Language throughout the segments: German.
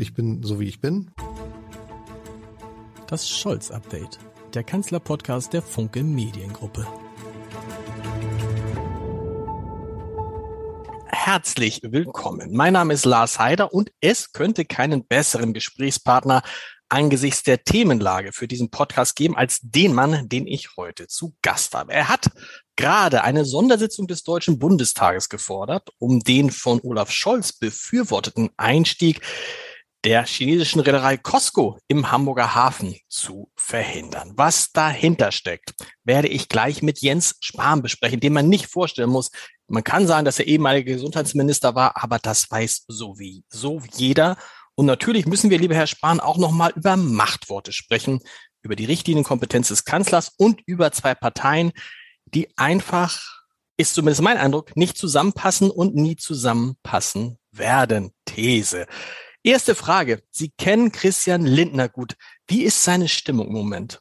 Ich bin so wie ich bin. Das Scholz-Update, der Kanzler-Podcast der Funke Mediengruppe. Herzlich willkommen. Mein Name ist Lars Heider und es könnte keinen besseren Gesprächspartner angesichts der Themenlage für diesen Podcast geben als den Mann, den ich heute zu Gast habe. Er hat gerade eine Sondersitzung des Deutschen Bundestages gefordert, um den von Olaf Scholz befürworteten Einstieg der chinesischen Reederei Costco im Hamburger Hafen zu verhindern. Was dahinter steckt, werde ich gleich mit Jens Spahn besprechen, den man nicht vorstellen muss. Man kann sagen, dass er ehemaliger Gesundheitsminister war, aber das weiß so wie so jeder. Und natürlich müssen wir, lieber Herr Spahn, auch nochmal über Machtworte sprechen, über die Richtlinienkompetenz des Kanzlers und über zwei Parteien, die einfach, ist zumindest mein Eindruck, nicht zusammenpassen und nie zusammenpassen werden. These. Erste Frage. Sie kennen Christian Lindner gut. Wie ist seine Stimmung im Moment?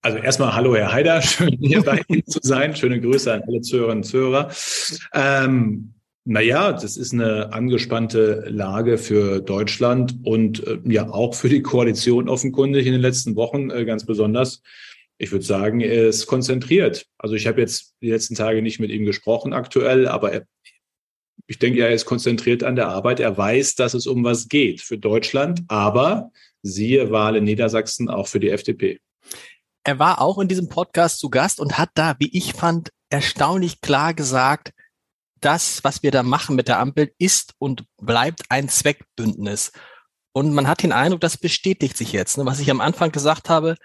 Also erstmal hallo Herr Haider, schön hier bei Ihnen zu sein. Schöne Grüße an alle Zuhörerinnen und Zuhörer. Ähm, naja, das ist eine angespannte Lage für Deutschland und äh, ja auch für die Koalition offenkundig in den letzten Wochen äh, ganz besonders. Ich würde sagen, er ist konzentriert. Also ich habe jetzt die letzten Tage nicht mit ihm gesprochen aktuell, aber er, ich denke, er ist konzentriert an der Arbeit. Er weiß, dass es um was geht für Deutschland, aber siehe Wahl in Niedersachsen auch für die FDP. Er war auch in diesem Podcast zu Gast und hat da, wie ich fand, erstaunlich klar gesagt, das, was wir da machen mit der Ampel, ist und bleibt ein Zweckbündnis. Und man hat den Eindruck, das bestätigt sich jetzt. Ne? Was ich am Anfang gesagt habe,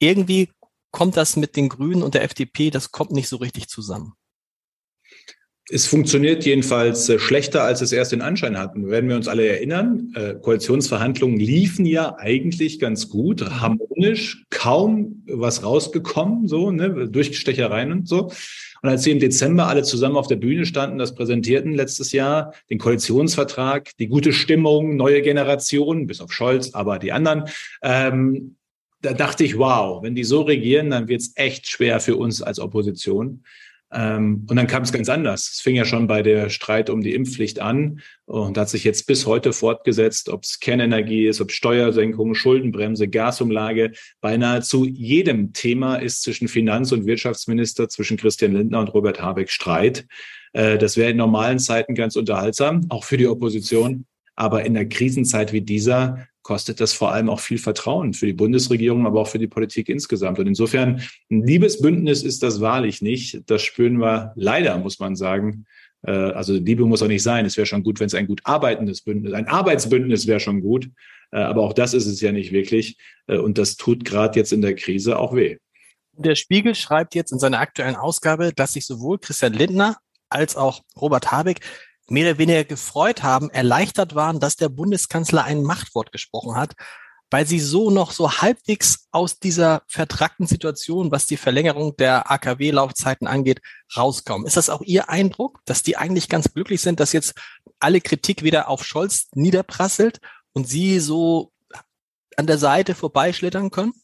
irgendwie kommt das mit den Grünen und der FDP, das kommt nicht so richtig zusammen. Es funktioniert jedenfalls äh, schlechter, als es erst den Anschein hatten. Werden wir uns alle erinnern, äh, Koalitionsverhandlungen liefen ja eigentlich ganz gut, harmonisch, kaum was rausgekommen, so, ne, Durchstechereien und so. Und als sie im Dezember alle zusammen auf der Bühne standen, das präsentierten letztes Jahr, den Koalitionsvertrag, die gute Stimmung, neue Generation, bis auf Scholz, aber die anderen, ähm, da dachte ich, wow, wenn die so regieren, dann wird es echt schwer für uns als Opposition. Ähm, und dann kam es ganz anders. Es fing ja schon bei der Streit um die Impfpflicht an und hat sich jetzt bis heute fortgesetzt, ob es Kernenergie ist, ob Steuersenkung, Schuldenbremse, Gasumlage. Bei nahezu jedem Thema ist zwischen Finanz- und Wirtschaftsminister, zwischen Christian Lindner und Robert Habeck Streit. Äh, das wäre in normalen Zeiten ganz unterhaltsam, auch für die Opposition. Aber in der Krisenzeit wie dieser kostet das vor allem auch viel Vertrauen für die Bundesregierung, aber auch für die Politik insgesamt. Und insofern, ein Liebesbündnis ist das wahrlich nicht. Das spüren wir leider, muss man sagen. Äh, also Liebe muss auch nicht sein. Es wäre schon gut, wenn es ein gut arbeitendes Bündnis, ein Arbeitsbündnis wäre schon gut. Äh, aber auch das ist es ja nicht wirklich. Äh, und das tut gerade jetzt in der Krise auch weh. Der Spiegel schreibt jetzt in seiner aktuellen Ausgabe, dass sich sowohl Christian Lindner als auch Robert Habeck mehr oder weniger gefreut haben, erleichtert waren, dass der Bundeskanzler ein Machtwort gesprochen hat, weil sie so noch so halbwegs aus dieser vertragten Situation, was die Verlängerung der AKW-Laufzeiten angeht, rauskommen. Ist das auch Ihr Eindruck, dass die eigentlich ganz glücklich sind, dass jetzt alle Kritik wieder auf Scholz niederprasselt und Sie so an der Seite vorbeischlittern können?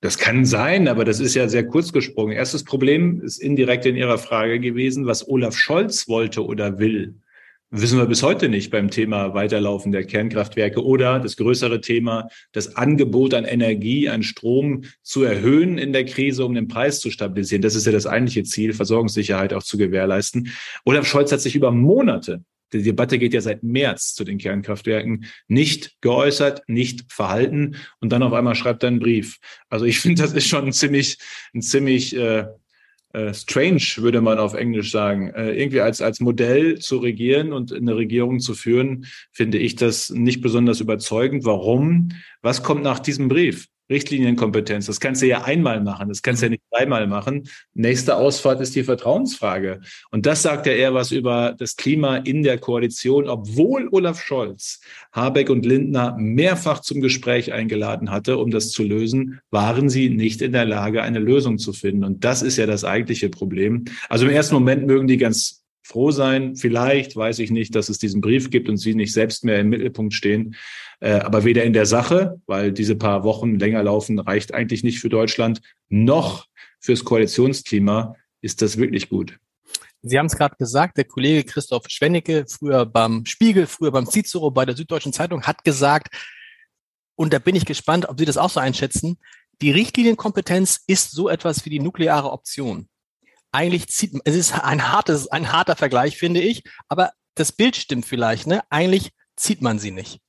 Das kann sein, aber das ist ja sehr kurz gesprungen. Erstes Problem ist indirekt in Ihrer Frage gewesen, was Olaf Scholz wollte oder will. Wissen wir bis heute nicht beim Thema Weiterlaufen der Kernkraftwerke oder das größere Thema, das Angebot an Energie, an Strom zu erhöhen in der Krise, um den Preis zu stabilisieren. Das ist ja das eigentliche Ziel, Versorgungssicherheit auch zu gewährleisten. Olaf Scholz hat sich über Monate die Debatte geht ja seit März zu den Kernkraftwerken, nicht geäußert, nicht verhalten und dann auf einmal schreibt er einen Brief. Also ich finde, das ist schon ein ziemlich, ein ziemlich äh, äh, strange, würde man auf Englisch sagen. Äh, irgendwie als, als Modell zu regieren und eine Regierung zu führen, finde ich das nicht besonders überzeugend. Warum? Was kommt nach diesem Brief? Richtlinienkompetenz. Das kannst du ja einmal machen, das kannst du ja nicht dreimal machen. Nächste Ausfahrt ist die Vertrauensfrage. Und das sagt ja eher was über das Klima in der Koalition, obwohl Olaf Scholz Habeck und Lindner mehrfach zum Gespräch eingeladen hatte, um das zu lösen, waren sie nicht in der Lage, eine Lösung zu finden. Und das ist ja das eigentliche Problem. Also im ersten Moment mögen die ganz froh sein. Vielleicht weiß ich nicht, dass es diesen Brief gibt und sie nicht selbst mehr im Mittelpunkt stehen. Äh, aber weder in der Sache, weil diese paar Wochen länger laufen, reicht eigentlich nicht für Deutschland, noch fürs Koalitionsklima ist das wirklich gut. Sie haben es gerade gesagt, der Kollege Christoph Schwennecke, früher beim Spiegel, früher beim Cicero, bei der Süddeutschen Zeitung, hat gesagt, und da bin ich gespannt, ob Sie das auch so einschätzen, die Richtlinienkompetenz ist so etwas wie die nukleare Option. Eigentlich zieht, es ist ein hartes, ein harter Vergleich, finde ich, aber das Bild stimmt vielleicht, ne? Eigentlich zieht man sie nicht.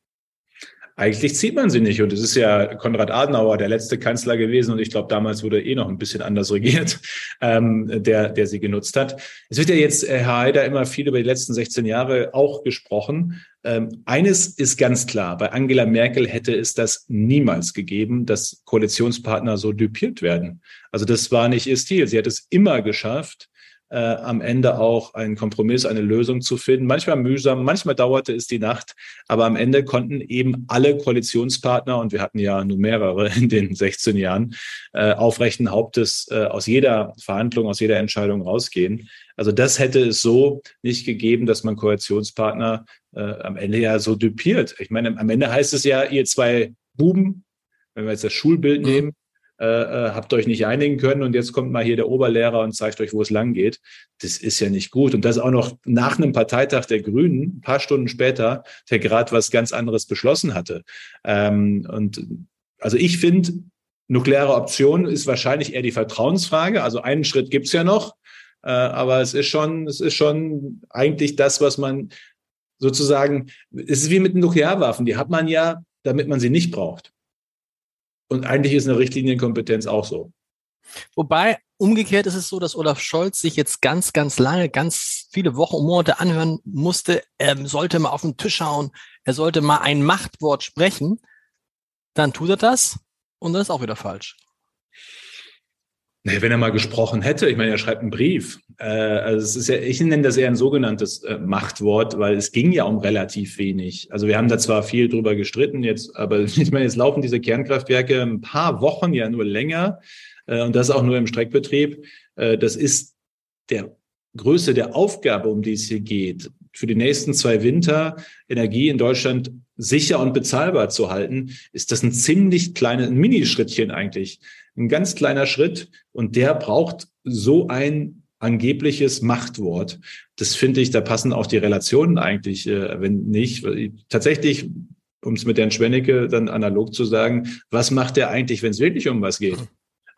Eigentlich zieht man sie nicht. Und es ist ja Konrad Adenauer, der letzte Kanzler gewesen. Und ich glaube, damals wurde eh noch ein bisschen anders regiert, ähm, der, der sie genutzt hat. Es wird ja jetzt, äh, Herr Haider, immer viel über die letzten 16 Jahre auch gesprochen. Ähm, eines ist ganz klar. Bei Angela Merkel hätte es das niemals gegeben, dass Koalitionspartner so düpiert werden. Also das war nicht ihr Stil. Sie hat es immer geschafft, äh, am Ende auch einen Kompromiss, eine Lösung zu finden. Manchmal mühsam, manchmal dauerte es die Nacht, aber am Ende konnten eben alle Koalitionspartner, und wir hatten ja nur mehrere in den 16 Jahren, äh, aufrechten Hauptes äh, aus jeder Verhandlung, aus jeder Entscheidung rausgehen. Also das hätte es so nicht gegeben, dass man Koalitionspartner äh, am Ende ja so düpiert. Ich meine, am Ende heißt es ja, ihr zwei Buben, wenn wir jetzt das Schulbild mhm. nehmen, äh, äh, habt euch nicht einigen können und jetzt kommt mal hier der Oberlehrer und zeigt euch, wo es lang geht. Das ist ja nicht gut. Und das auch noch nach einem Parteitag der Grünen, ein paar Stunden später, der gerade was ganz anderes beschlossen hatte. Ähm, und also ich finde, nukleare Option ist wahrscheinlich eher die Vertrauensfrage. Also einen Schritt gibt's ja noch, äh, aber es ist schon, es ist schon eigentlich das, was man sozusagen, es ist wie mit den Nuklearwaffen, die hat man ja, damit man sie nicht braucht. Und eigentlich ist eine Richtlinienkompetenz auch so. Wobei, umgekehrt ist es so, dass Olaf Scholz sich jetzt ganz, ganz lange, ganz viele Wochen und Monate anhören musste, er sollte mal auf den Tisch schauen, er sollte mal ein Machtwort sprechen. Dann tut er das und dann ist auch wieder falsch. Nee, wenn er mal gesprochen hätte, ich meine, er schreibt einen Brief. Äh, also es ist ja, ich nenne das eher ein sogenanntes äh, Machtwort, weil es ging ja um relativ wenig. Also wir haben da zwar viel drüber gestritten jetzt, aber ich meine, jetzt laufen diese Kernkraftwerke ein paar Wochen, ja nur länger, äh, und das auch nur im Streckbetrieb. Äh, das ist der Größe der Aufgabe, um die es hier geht, für die nächsten zwei Winter Energie in Deutschland sicher und bezahlbar zu halten, ist das ein ziemlich kleines, ein Minischrittchen eigentlich ein ganz kleiner Schritt und der braucht so ein angebliches Machtwort. Das finde ich, da passen auch die Relationen eigentlich, äh, wenn nicht. Tatsächlich, um es mit Herrn Schwennecke dann analog zu sagen, was macht der eigentlich, wenn es wirklich um was geht?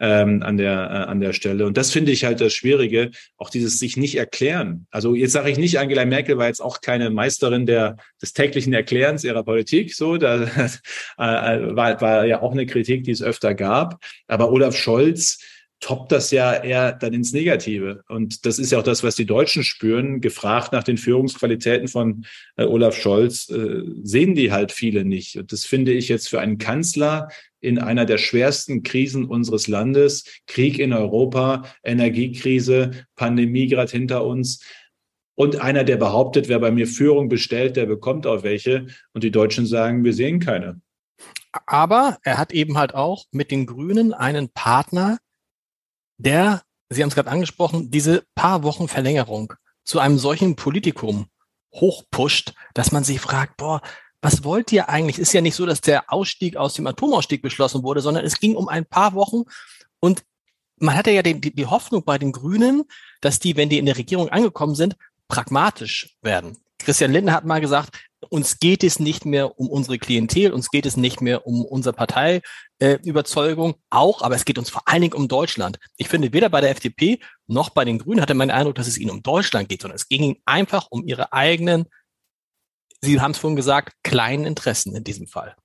Ähm, an der äh, an der Stelle. Und das finde ich halt das Schwierige, auch dieses sich nicht erklären. Also jetzt sage ich nicht, Angela Merkel war jetzt auch keine Meisterin der des täglichen Erklärens ihrer Politik. So, da äh, war, war ja auch eine Kritik, die es öfter gab. Aber Olaf Scholz toppt das ja eher dann ins Negative. Und das ist ja auch das, was die Deutschen spüren. Gefragt nach den Führungsqualitäten von äh, Olaf Scholz, äh, sehen die halt viele nicht. Und das finde ich jetzt für einen Kanzler in einer der schwersten Krisen unseres Landes, Krieg in Europa, Energiekrise, Pandemie gerade hinter uns. Und einer, der behauptet, wer bei mir Führung bestellt, der bekommt auch welche. Und die Deutschen sagen, wir sehen keine. Aber er hat eben halt auch mit den Grünen einen Partner, der, Sie haben es gerade angesprochen, diese paar Wochen Verlängerung zu einem solchen Politikum hochpusht, dass man sich fragt, boah, was wollt ihr eigentlich? Ist ja nicht so, dass der Ausstieg aus dem Atomausstieg beschlossen wurde, sondern es ging um ein paar Wochen und man hatte ja die, die Hoffnung bei den Grünen, dass die, wenn die in der Regierung angekommen sind, pragmatisch werden. Christian Lindner hat mal gesagt, uns geht es nicht mehr um unsere Klientel, uns geht es nicht mehr um unsere Parteiüberzeugung, äh, auch, aber es geht uns vor allen Dingen um Deutschland. Ich finde, weder bei der FDP noch bei den Grünen hatte man den Eindruck, dass es ihnen um Deutschland geht, sondern es ging ihnen einfach um ihre eigenen, Sie haben es vorhin gesagt, kleinen Interessen in diesem Fall.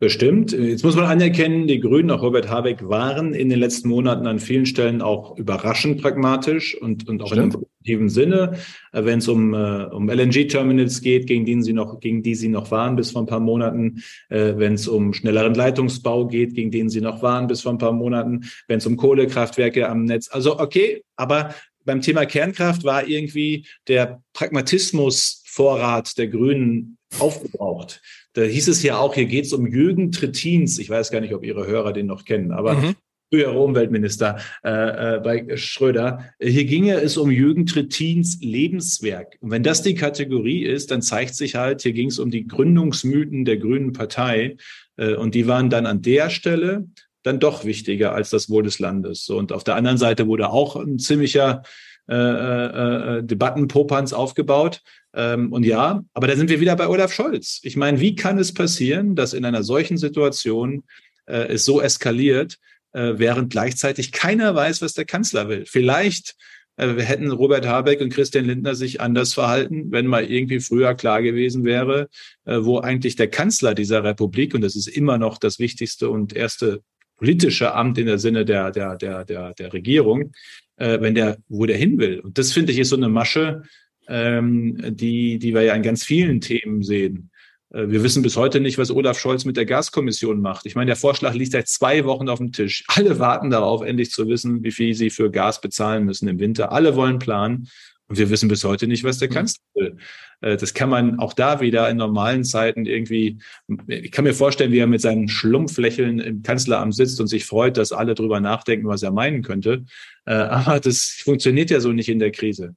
Bestimmt. Jetzt muss man anerkennen, die Grünen, auch Robert Habeck, waren in den letzten Monaten an vielen Stellen auch überraschend pragmatisch und, und auch Stimmt. in einem positiven Sinne. Äh, wenn es um, äh, um LNG-Terminals geht, gegen die sie noch, gegen die sie noch waren bis vor ein paar Monaten, äh, wenn es um schnelleren Leitungsbau geht, gegen den sie noch waren bis vor ein paar Monaten, wenn es um Kohlekraftwerke am Netz. Also okay, aber beim Thema Kernkraft war irgendwie der Pragmatismus Vorrat der Grünen aufgebraucht. Da hieß es ja auch, hier geht es um Jürgen Trettins. Ich weiß gar nicht, ob Ihre Hörer den noch kennen, aber mhm. frühere Umweltminister äh, äh, bei Schröder. Hier ginge es um Jürgen Trettins Lebenswerk. Und wenn das die Kategorie ist, dann zeigt sich halt, hier ging es um die Gründungsmythen der Grünen Partei. Äh, und die waren dann an der Stelle dann doch wichtiger als das Wohl des Landes. Und auf der anderen Seite wurde auch ein ziemlicher äh, äh, äh, Debattenpopanz aufgebaut. Ähm, und ja, aber da sind wir wieder bei Olaf Scholz. Ich meine, wie kann es passieren, dass in einer solchen Situation äh, es so eskaliert, äh, während gleichzeitig keiner weiß, was der Kanzler will? Vielleicht äh, hätten Robert Habeck und Christian Lindner sich anders verhalten, wenn mal irgendwie früher klar gewesen wäre, äh, wo eigentlich der Kanzler dieser Republik, und das ist immer noch das wichtigste und erste politische Amt in der Sinne der, der, der, der, der Regierung, äh, wenn der, wo der hin will. Und das finde ich ist so eine Masche, ähm, die, die wir ja in ganz vielen Themen sehen. Äh, wir wissen bis heute nicht, was Olaf Scholz mit der Gaskommission macht. Ich meine, der Vorschlag liegt seit zwei Wochen auf dem Tisch. Alle warten darauf, endlich zu wissen, wie viel sie für Gas bezahlen müssen im Winter. Alle wollen planen. Und wir wissen bis heute nicht, was der mhm. Kanzler will. Äh, das kann man auch da wieder in normalen Zeiten irgendwie, ich kann mir vorstellen, wie er mit seinen Schlumpflächeln im Kanzleramt sitzt und sich freut, dass alle drüber nachdenken, was er meinen könnte. Äh, aber das funktioniert ja so nicht in der Krise.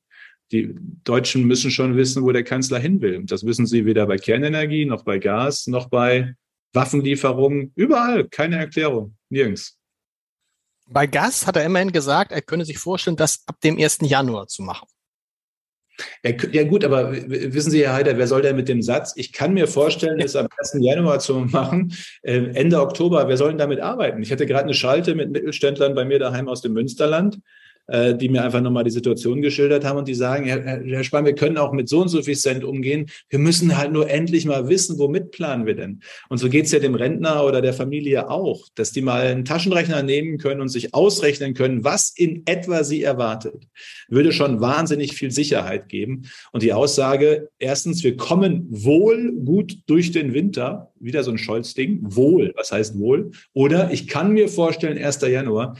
Die Deutschen müssen schon wissen, wo der Kanzler hin will. Das wissen sie weder bei Kernenergie, noch bei Gas, noch bei Waffenlieferungen. Überall. Keine Erklärung. Nirgends. Bei Gas hat er immerhin gesagt, er könne sich vorstellen, das ab dem 1. Januar zu machen. Ja, ja, gut, aber wissen Sie, Herr Heider, wer soll denn mit dem Satz, ich kann mir vorstellen, es am 1. Januar zu machen, äh, Ende Oktober, wer soll denn damit arbeiten? Ich hatte gerade eine Schalte mit Mittelständlern bei mir daheim aus dem Münsterland äh, die mir einfach nochmal die Situation geschildert haben und die sagen, Herr, Spahn, wir können auch mit so und so viel Cent umgehen. Wir müssen halt nur endlich mal wissen, womit planen wir denn? Und so geht's ja dem Rentner oder der Familie auch, dass die mal einen Taschenrechner nehmen können und sich ausrechnen können, was in etwa sie erwartet. Würde schon wahnsinnig viel Sicherheit geben. Und die Aussage, erstens, wir kommen wohl gut durch den Winter, wieder so ein Scholz-Ding, wohl, was heißt wohl? Oder ich kann mir vorstellen, 1. Januar,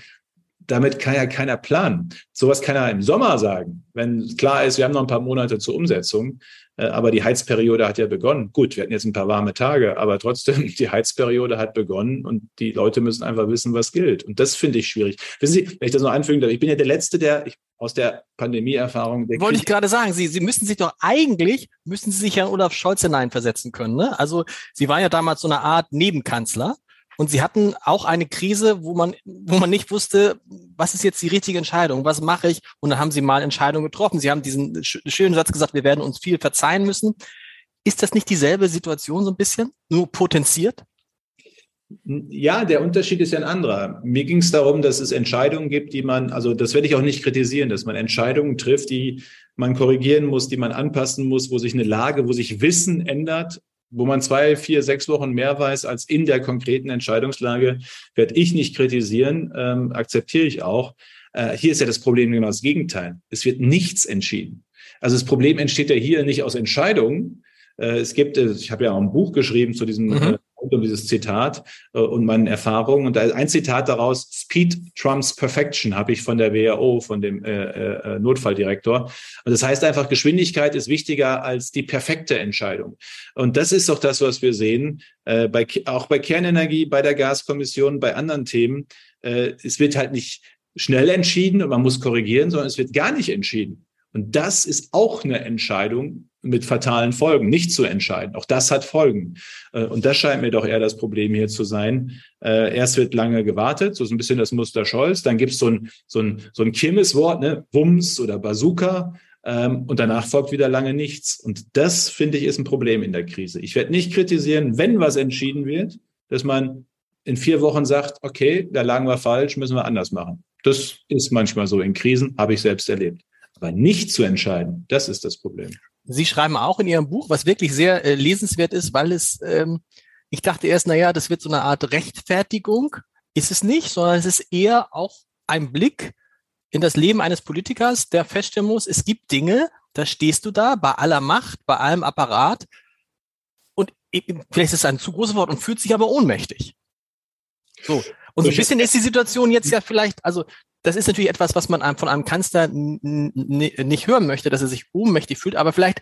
damit kann ja keiner planen. Sowas kann er im Sommer sagen, wenn klar ist, wir haben noch ein paar Monate zur Umsetzung, äh, aber die Heizperiode hat ja begonnen. Gut, wir hatten jetzt ein paar warme Tage, aber trotzdem, die Heizperiode hat begonnen und die Leute müssen einfach wissen, was gilt. Und das finde ich schwierig. Wissen Sie, wenn ich das noch anfügen darf, ich bin ja der Letzte, der ich, aus der Pandemieerfahrung. Wollte ich gerade sagen, Sie, Sie müssen sich doch eigentlich, müssen Sie sich ja Olaf Scholz hineinversetzen können. Ne? Also Sie waren ja damals so eine Art Nebenkanzler. Und sie hatten auch eine Krise, wo man, wo man nicht wusste, was ist jetzt die richtige Entscheidung, was mache ich? Und dann haben sie mal Entscheidungen getroffen. Sie haben diesen schönen Satz gesagt, wir werden uns viel verzeihen müssen. Ist das nicht dieselbe Situation so ein bisschen, nur potenziert? Ja, der Unterschied ist ja ein anderer. Mir ging es darum, dass es Entscheidungen gibt, die man, also das werde ich auch nicht kritisieren, dass man Entscheidungen trifft, die man korrigieren muss, die man anpassen muss, wo sich eine Lage, wo sich Wissen ändert wo man zwei, vier, sechs Wochen mehr weiß als in der konkreten Entscheidungslage, werde ich nicht kritisieren, ähm, akzeptiere ich auch. Äh, hier ist ja das Problem genau das Gegenteil. Es wird nichts entschieden. Also das Problem entsteht ja hier nicht aus Entscheidungen. Äh, es gibt, äh, ich habe ja auch ein Buch geschrieben zu diesem mhm. Rund um dieses Zitat äh, und meinen Erfahrungen. Und ein Zitat daraus, Speed trumps Perfection, habe ich von der WHO, von dem äh, äh, Notfalldirektor. Und das heißt einfach, Geschwindigkeit ist wichtiger als die perfekte Entscheidung. Und das ist doch das, was wir sehen, äh, bei, auch bei Kernenergie, bei der Gaskommission, bei anderen Themen. Äh, es wird halt nicht schnell entschieden und man muss korrigieren, sondern es wird gar nicht entschieden. Und das ist auch eine Entscheidung mit fatalen Folgen, nicht zu entscheiden. Auch das hat Folgen. Äh, und das scheint mir doch eher das Problem hier zu sein. Äh, erst wird lange gewartet, so ein bisschen das Muster Scholz. Dann gibt es so ein, so ein, so ein Kirmeswort, ne? Wumms oder Bazooka. Ähm, und danach folgt wieder lange nichts. Und das, finde ich, ist ein Problem in der Krise. Ich werde nicht kritisieren, wenn was entschieden wird, dass man in vier Wochen sagt, okay, da lagen wir falsch, müssen wir anders machen. Das ist manchmal so in Krisen, habe ich selbst erlebt. Aber nicht zu entscheiden, das ist das Problem. Sie schreiben auch in Ihrem Buch, was wirklich sehr äh, lesenswert ist, weil es, ähm, ich dachte erst, na ja, das wird so eine Art Rechtfertigung. Ist es nicht, sondern es ist eher auch ein Blick in das Leben eines Politikers, der feststellen muss, es gibt Dinge, da stehst du da bei aller Macht, bei allem Apparat und vielleicht ist es ein zu großes Wort und fühlt sich aber ohnmächtig. So. Und so ein bisschen ist die Situation jetzt ja vielleicht, also das ist natürlich etwas, was man von einem Kanzler nicht hören möchte, dass er sich ohnmächtig fühlt, aber vielleicht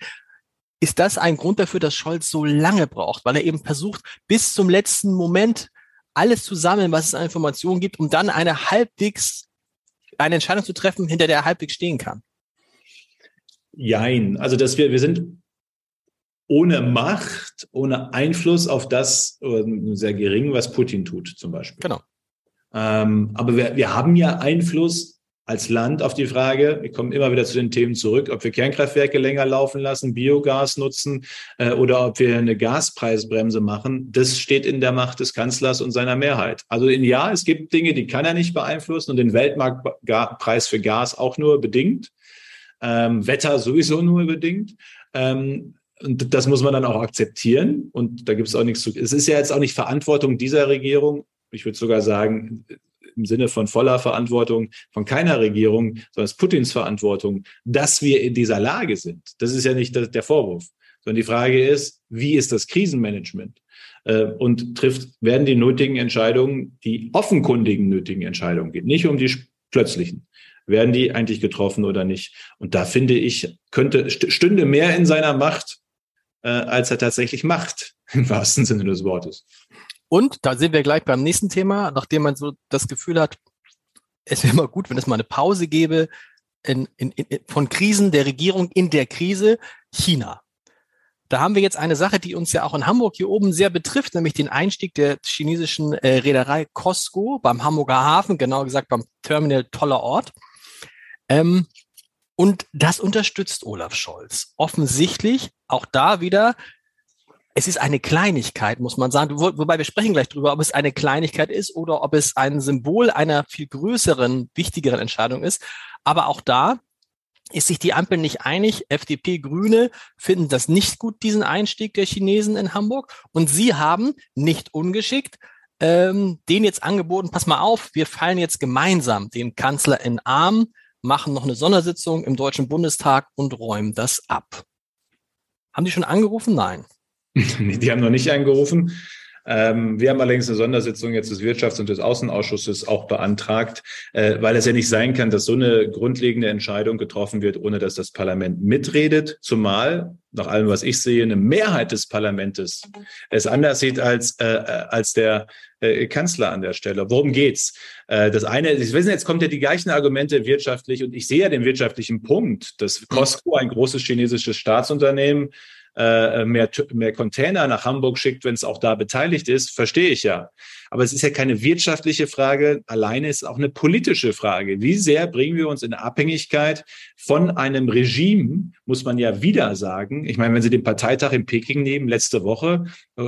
ist das ein Grund dafür, dass Scholz so lange braucht, weil er eben versucht, bis zum letzten Moment alles zu sammeln, was es an Informationen gibt, um dann eine halbwegs, eine Entscheidung zu treffen, hinter der er halbwegs stehen kann. Jein. Also, dass wir, wir sind ohne Macht, ohne Einfluss auf das, äh, sehr gering, was Putin tut, zum Beispiel. Genau. Ähm, aber wir, wir haben ja Einfluss als Land auf die Frage, wir kommen immer wieder zu den Themen zurück, ob wir Kernkraftwerke länger laufen lassen, Biogas nutzen äh, oder ob wir eine Gaspreisbremse machen. Das steht in der Macht des Kanzlers und seiner Mehrheit. Also in ja, es gibt Dinge, die kann er nicht beeinflussen und den Weltmarktpreis für Gas auch nur bedingt. Ähm, Wetter sowieso nur bedingt. Ähm, und das muss man dann auch akzeptieren. Und da gibt es auch nichts zu. Es ist ja jetzt auch nicht Verantwortung dieser Regierung. Ich würde sogar sagen, im Sinne von voller Verantwortung von keiner Regierung, sondern es ist Putins Verantwortung, dass wir in dieser Lage sind. Das ist ja nicht der Vorwurf, sondern die Frage ist, wie ist das Krisenmanagement? Äh, und trifft, werden die nötigen Entscheidungen, die offenkundigen nötigen Entscheidungen, geht nicht um die plötzlichen, werden die eigentlich getroffen oder nicht? Und da finde ich, könnte, stünde mehr in seiner Macht, äh, als er tatsächlich macht, im wahrsten Sinne des Wortes. Und da sind wir gleich beim nächsten Thema, nachdem man so das Gefühl hat, es wäre mal gut, wenn es mal eine Pause gäbe in, in, in, von Krisen der Regierung in der Krise, China. Da haben wir jetzt eine Sache, die uns ja auch in Hamburg hier oben sehr betrifft, nämlich den Einstieg der chinesischen äh, Reederei Costco beim Hamburger Hafen, genau gesagt beim Terminal Toller Ort. Ähm, und das unterstützt Olaf Scholz. Offensichtlich auch da wieder es ist eine Kleinigkeit, muss man sagen. Wo, wobei wir sprechen gleich drüber, ob es eine Kleinigkeit ist oder ob es ein Symbol einer viel größeren, wichtigeren Entscheidung ist. Aber auch da ist sich die Ampel nicht einig. FDP, Grüne finden das nicht gut, diesen Einstieg der Chinesen in Hamburg. Und sie haben nicht ungeschickt ähm, den jetzt angeboten, pass mal auf, wir fallen jetzt gemeinsam dem Kanzler in Arm, machen noch eine Sondersitzung im Deutschen Bundestag und räumen das ab. Haben die schon angerufen? Nein. die haben noch nicht angerufen. Ähm, wir haben allerdings eine Sondersitzung jetzt des Wirtschafts- und des Außenausschusses auch beantragt, äh, weil es ja nicht sein kann, dass so eine grundlegende Entscheidung getroffen wird, ohne dass das Parlament mitredet. Zumal, nach allem, was ich sehe, eine Mehrheit des Parlamentes es anders sieht als, äh, als der äh, Kanzler an der Stelle. Worum geht's? Äh, das eine, Sie wissen, jetzt kommt ja die gleichen Argumente wirtschaftlich und ich sehe ja den wirtschaftlichen Punkt, dass Costco, ein großes chinesisches Staatsunternehmen, äh, mehr, mehr Container nach Hamburg schickt, wenn es auch da beteiligt ist, verstehe ich ja. Aber es ist ja keine wirtschaftliche Frage, alleine ist auch eine politische Frage. Wie sehr bringen wir uns in Abhängigkeit von einem Regime, muss man ja wieder sagen. Ich meine, wenn Sie den Parteitag in Peking nehmen, letzte Woche, äh,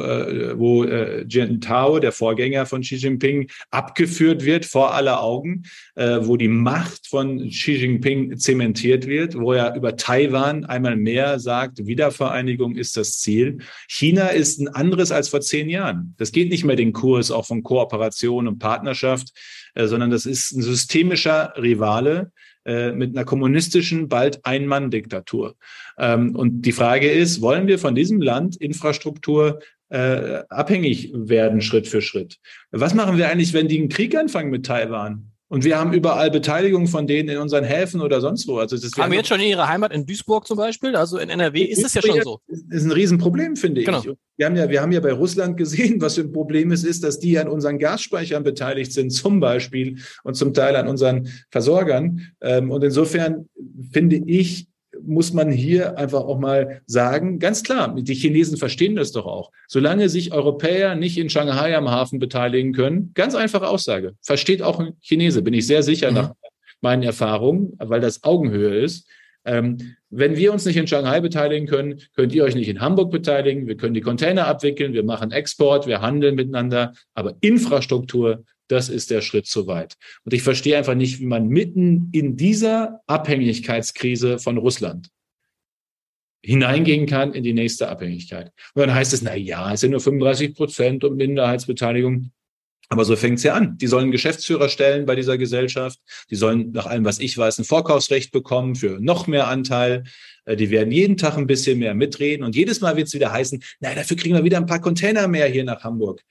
wo äh, Jiantao, der Vorgänger von Xi Jinping, abgeführt wird vor aller Augen, äh, wo die Macht von Xi Jinping zementiert wird, wo er über Taiwan einmal mehr sagt, Wiedervereinigung ist das Ziel. China ist ein anderes als vor zehn Jahren. Das geht nicht mehr den Kurs auch von Kooperation und Partnerschaft, äh, sondern das ist ein systemischer Rivale äh, mit einer kommunistischen, bald Ein-Mann-Diktatur. Ähm, und die Frage ist, wollen wir von diesem Land Infrastruktur äh, abhängig werden, Schritt für Schritt? Was machen wir eigentlich, wenn die einen Krieg anfangen mit Taiwan? Und wir haben überall Beteiligung von denen in unseren Häfen oder sonst wo. Also das haben wir jetzt schon in ihrer Heimat in Duisburg zum Beispiel, also in NRW ist es ja schon so. Das ist ein Riesenproblem, finde genau. ich. Wir haben ja, wir haben ja bei Russland gesehen, was für ein Problem es ist, dass die an unseren Gasspeichern beteiligt sind, zum Beispiel und zum Teil an unseren Versorgern. Ähm, und insofern finde ich, muss man hier einfach auch mal sagen, ganz klar, die Chinesen verstehen das doch auch. Solange sich Europäer nicht in Shanghai am Hafen beteiligen können, ganz einfache Aussage, versteht auch ein Chinese, bin ich sehr sicher mhm. nach meinen Erfahrungen, weil das Augenhöhe ist. Ähm, wenn wir uns nicht in Shanghai beteiligen können, könnt ihr euch nicht in Hamburg beteiligen. Wir können die Container abwickeln, wir machen Export, wir handeln miteinander, aber Infrastruktur das ist der Schritt zu weit. Und ich verstehe einfach nicht, wie man mitten in dieser Abhängigkeitskrise von Russland hineingehen kann in die nächste Abhängigkeit. Und dann heißt es, na ja, es sind nur 35 Prozent und Minderheitsbeteiligung. Aber so fängt es ja an. Die sollen Geschäftsführer stellen bei dieser Gesellschaft. Die sollen nach allem, was ich weiß, ein Vorkaufsrecht bekommen für noch mehr Anteil. Äh, die werden jeden Tag ein bisschen mehr mitreden. Und jedes Mal wird es wieder heißen, na, dafür kriegen wir wieder ein paar Container mehr hier nach Hamburg.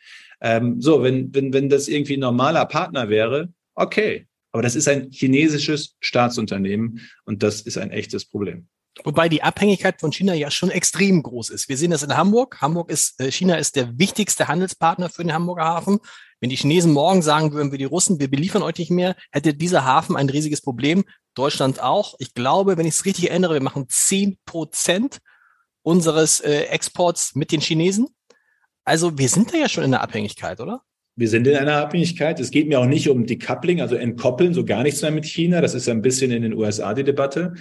Ähm, so, wenn, wenn, wenn das irgendwie ein normaler Partner wäre, okay. Aber das ist ein chinesisches Staatsunternehmen und das ist ein echtes Problem. Wobei die Abhängigkeit von China ja schon extrem groß ist. Wir sehen das in Hamburg. Hamburg ist, äh, China ist der wichtigste Handelspartner für den Hamburger Hafen. Wenn die Chinesen morgen sagen würden, wir die Russen, wir beliefern euch nicht mehr, hätte dieser Hafen ein riesiges Problem. Deutschland auch. Ich glaube, wenn ich es richtig erinnere, wir machen zehn Prozent unseres äh, Exports mit den Chinesen. Also wir sind da ja schon in der Abhängigkeit, oder? wir sind in einer Abhängigkeit. Es geht mir auch nicht um Decoupling, also entkoppeln, so gar nichts mehr mit China. Das ist ein bisschen in den USA die Debatte.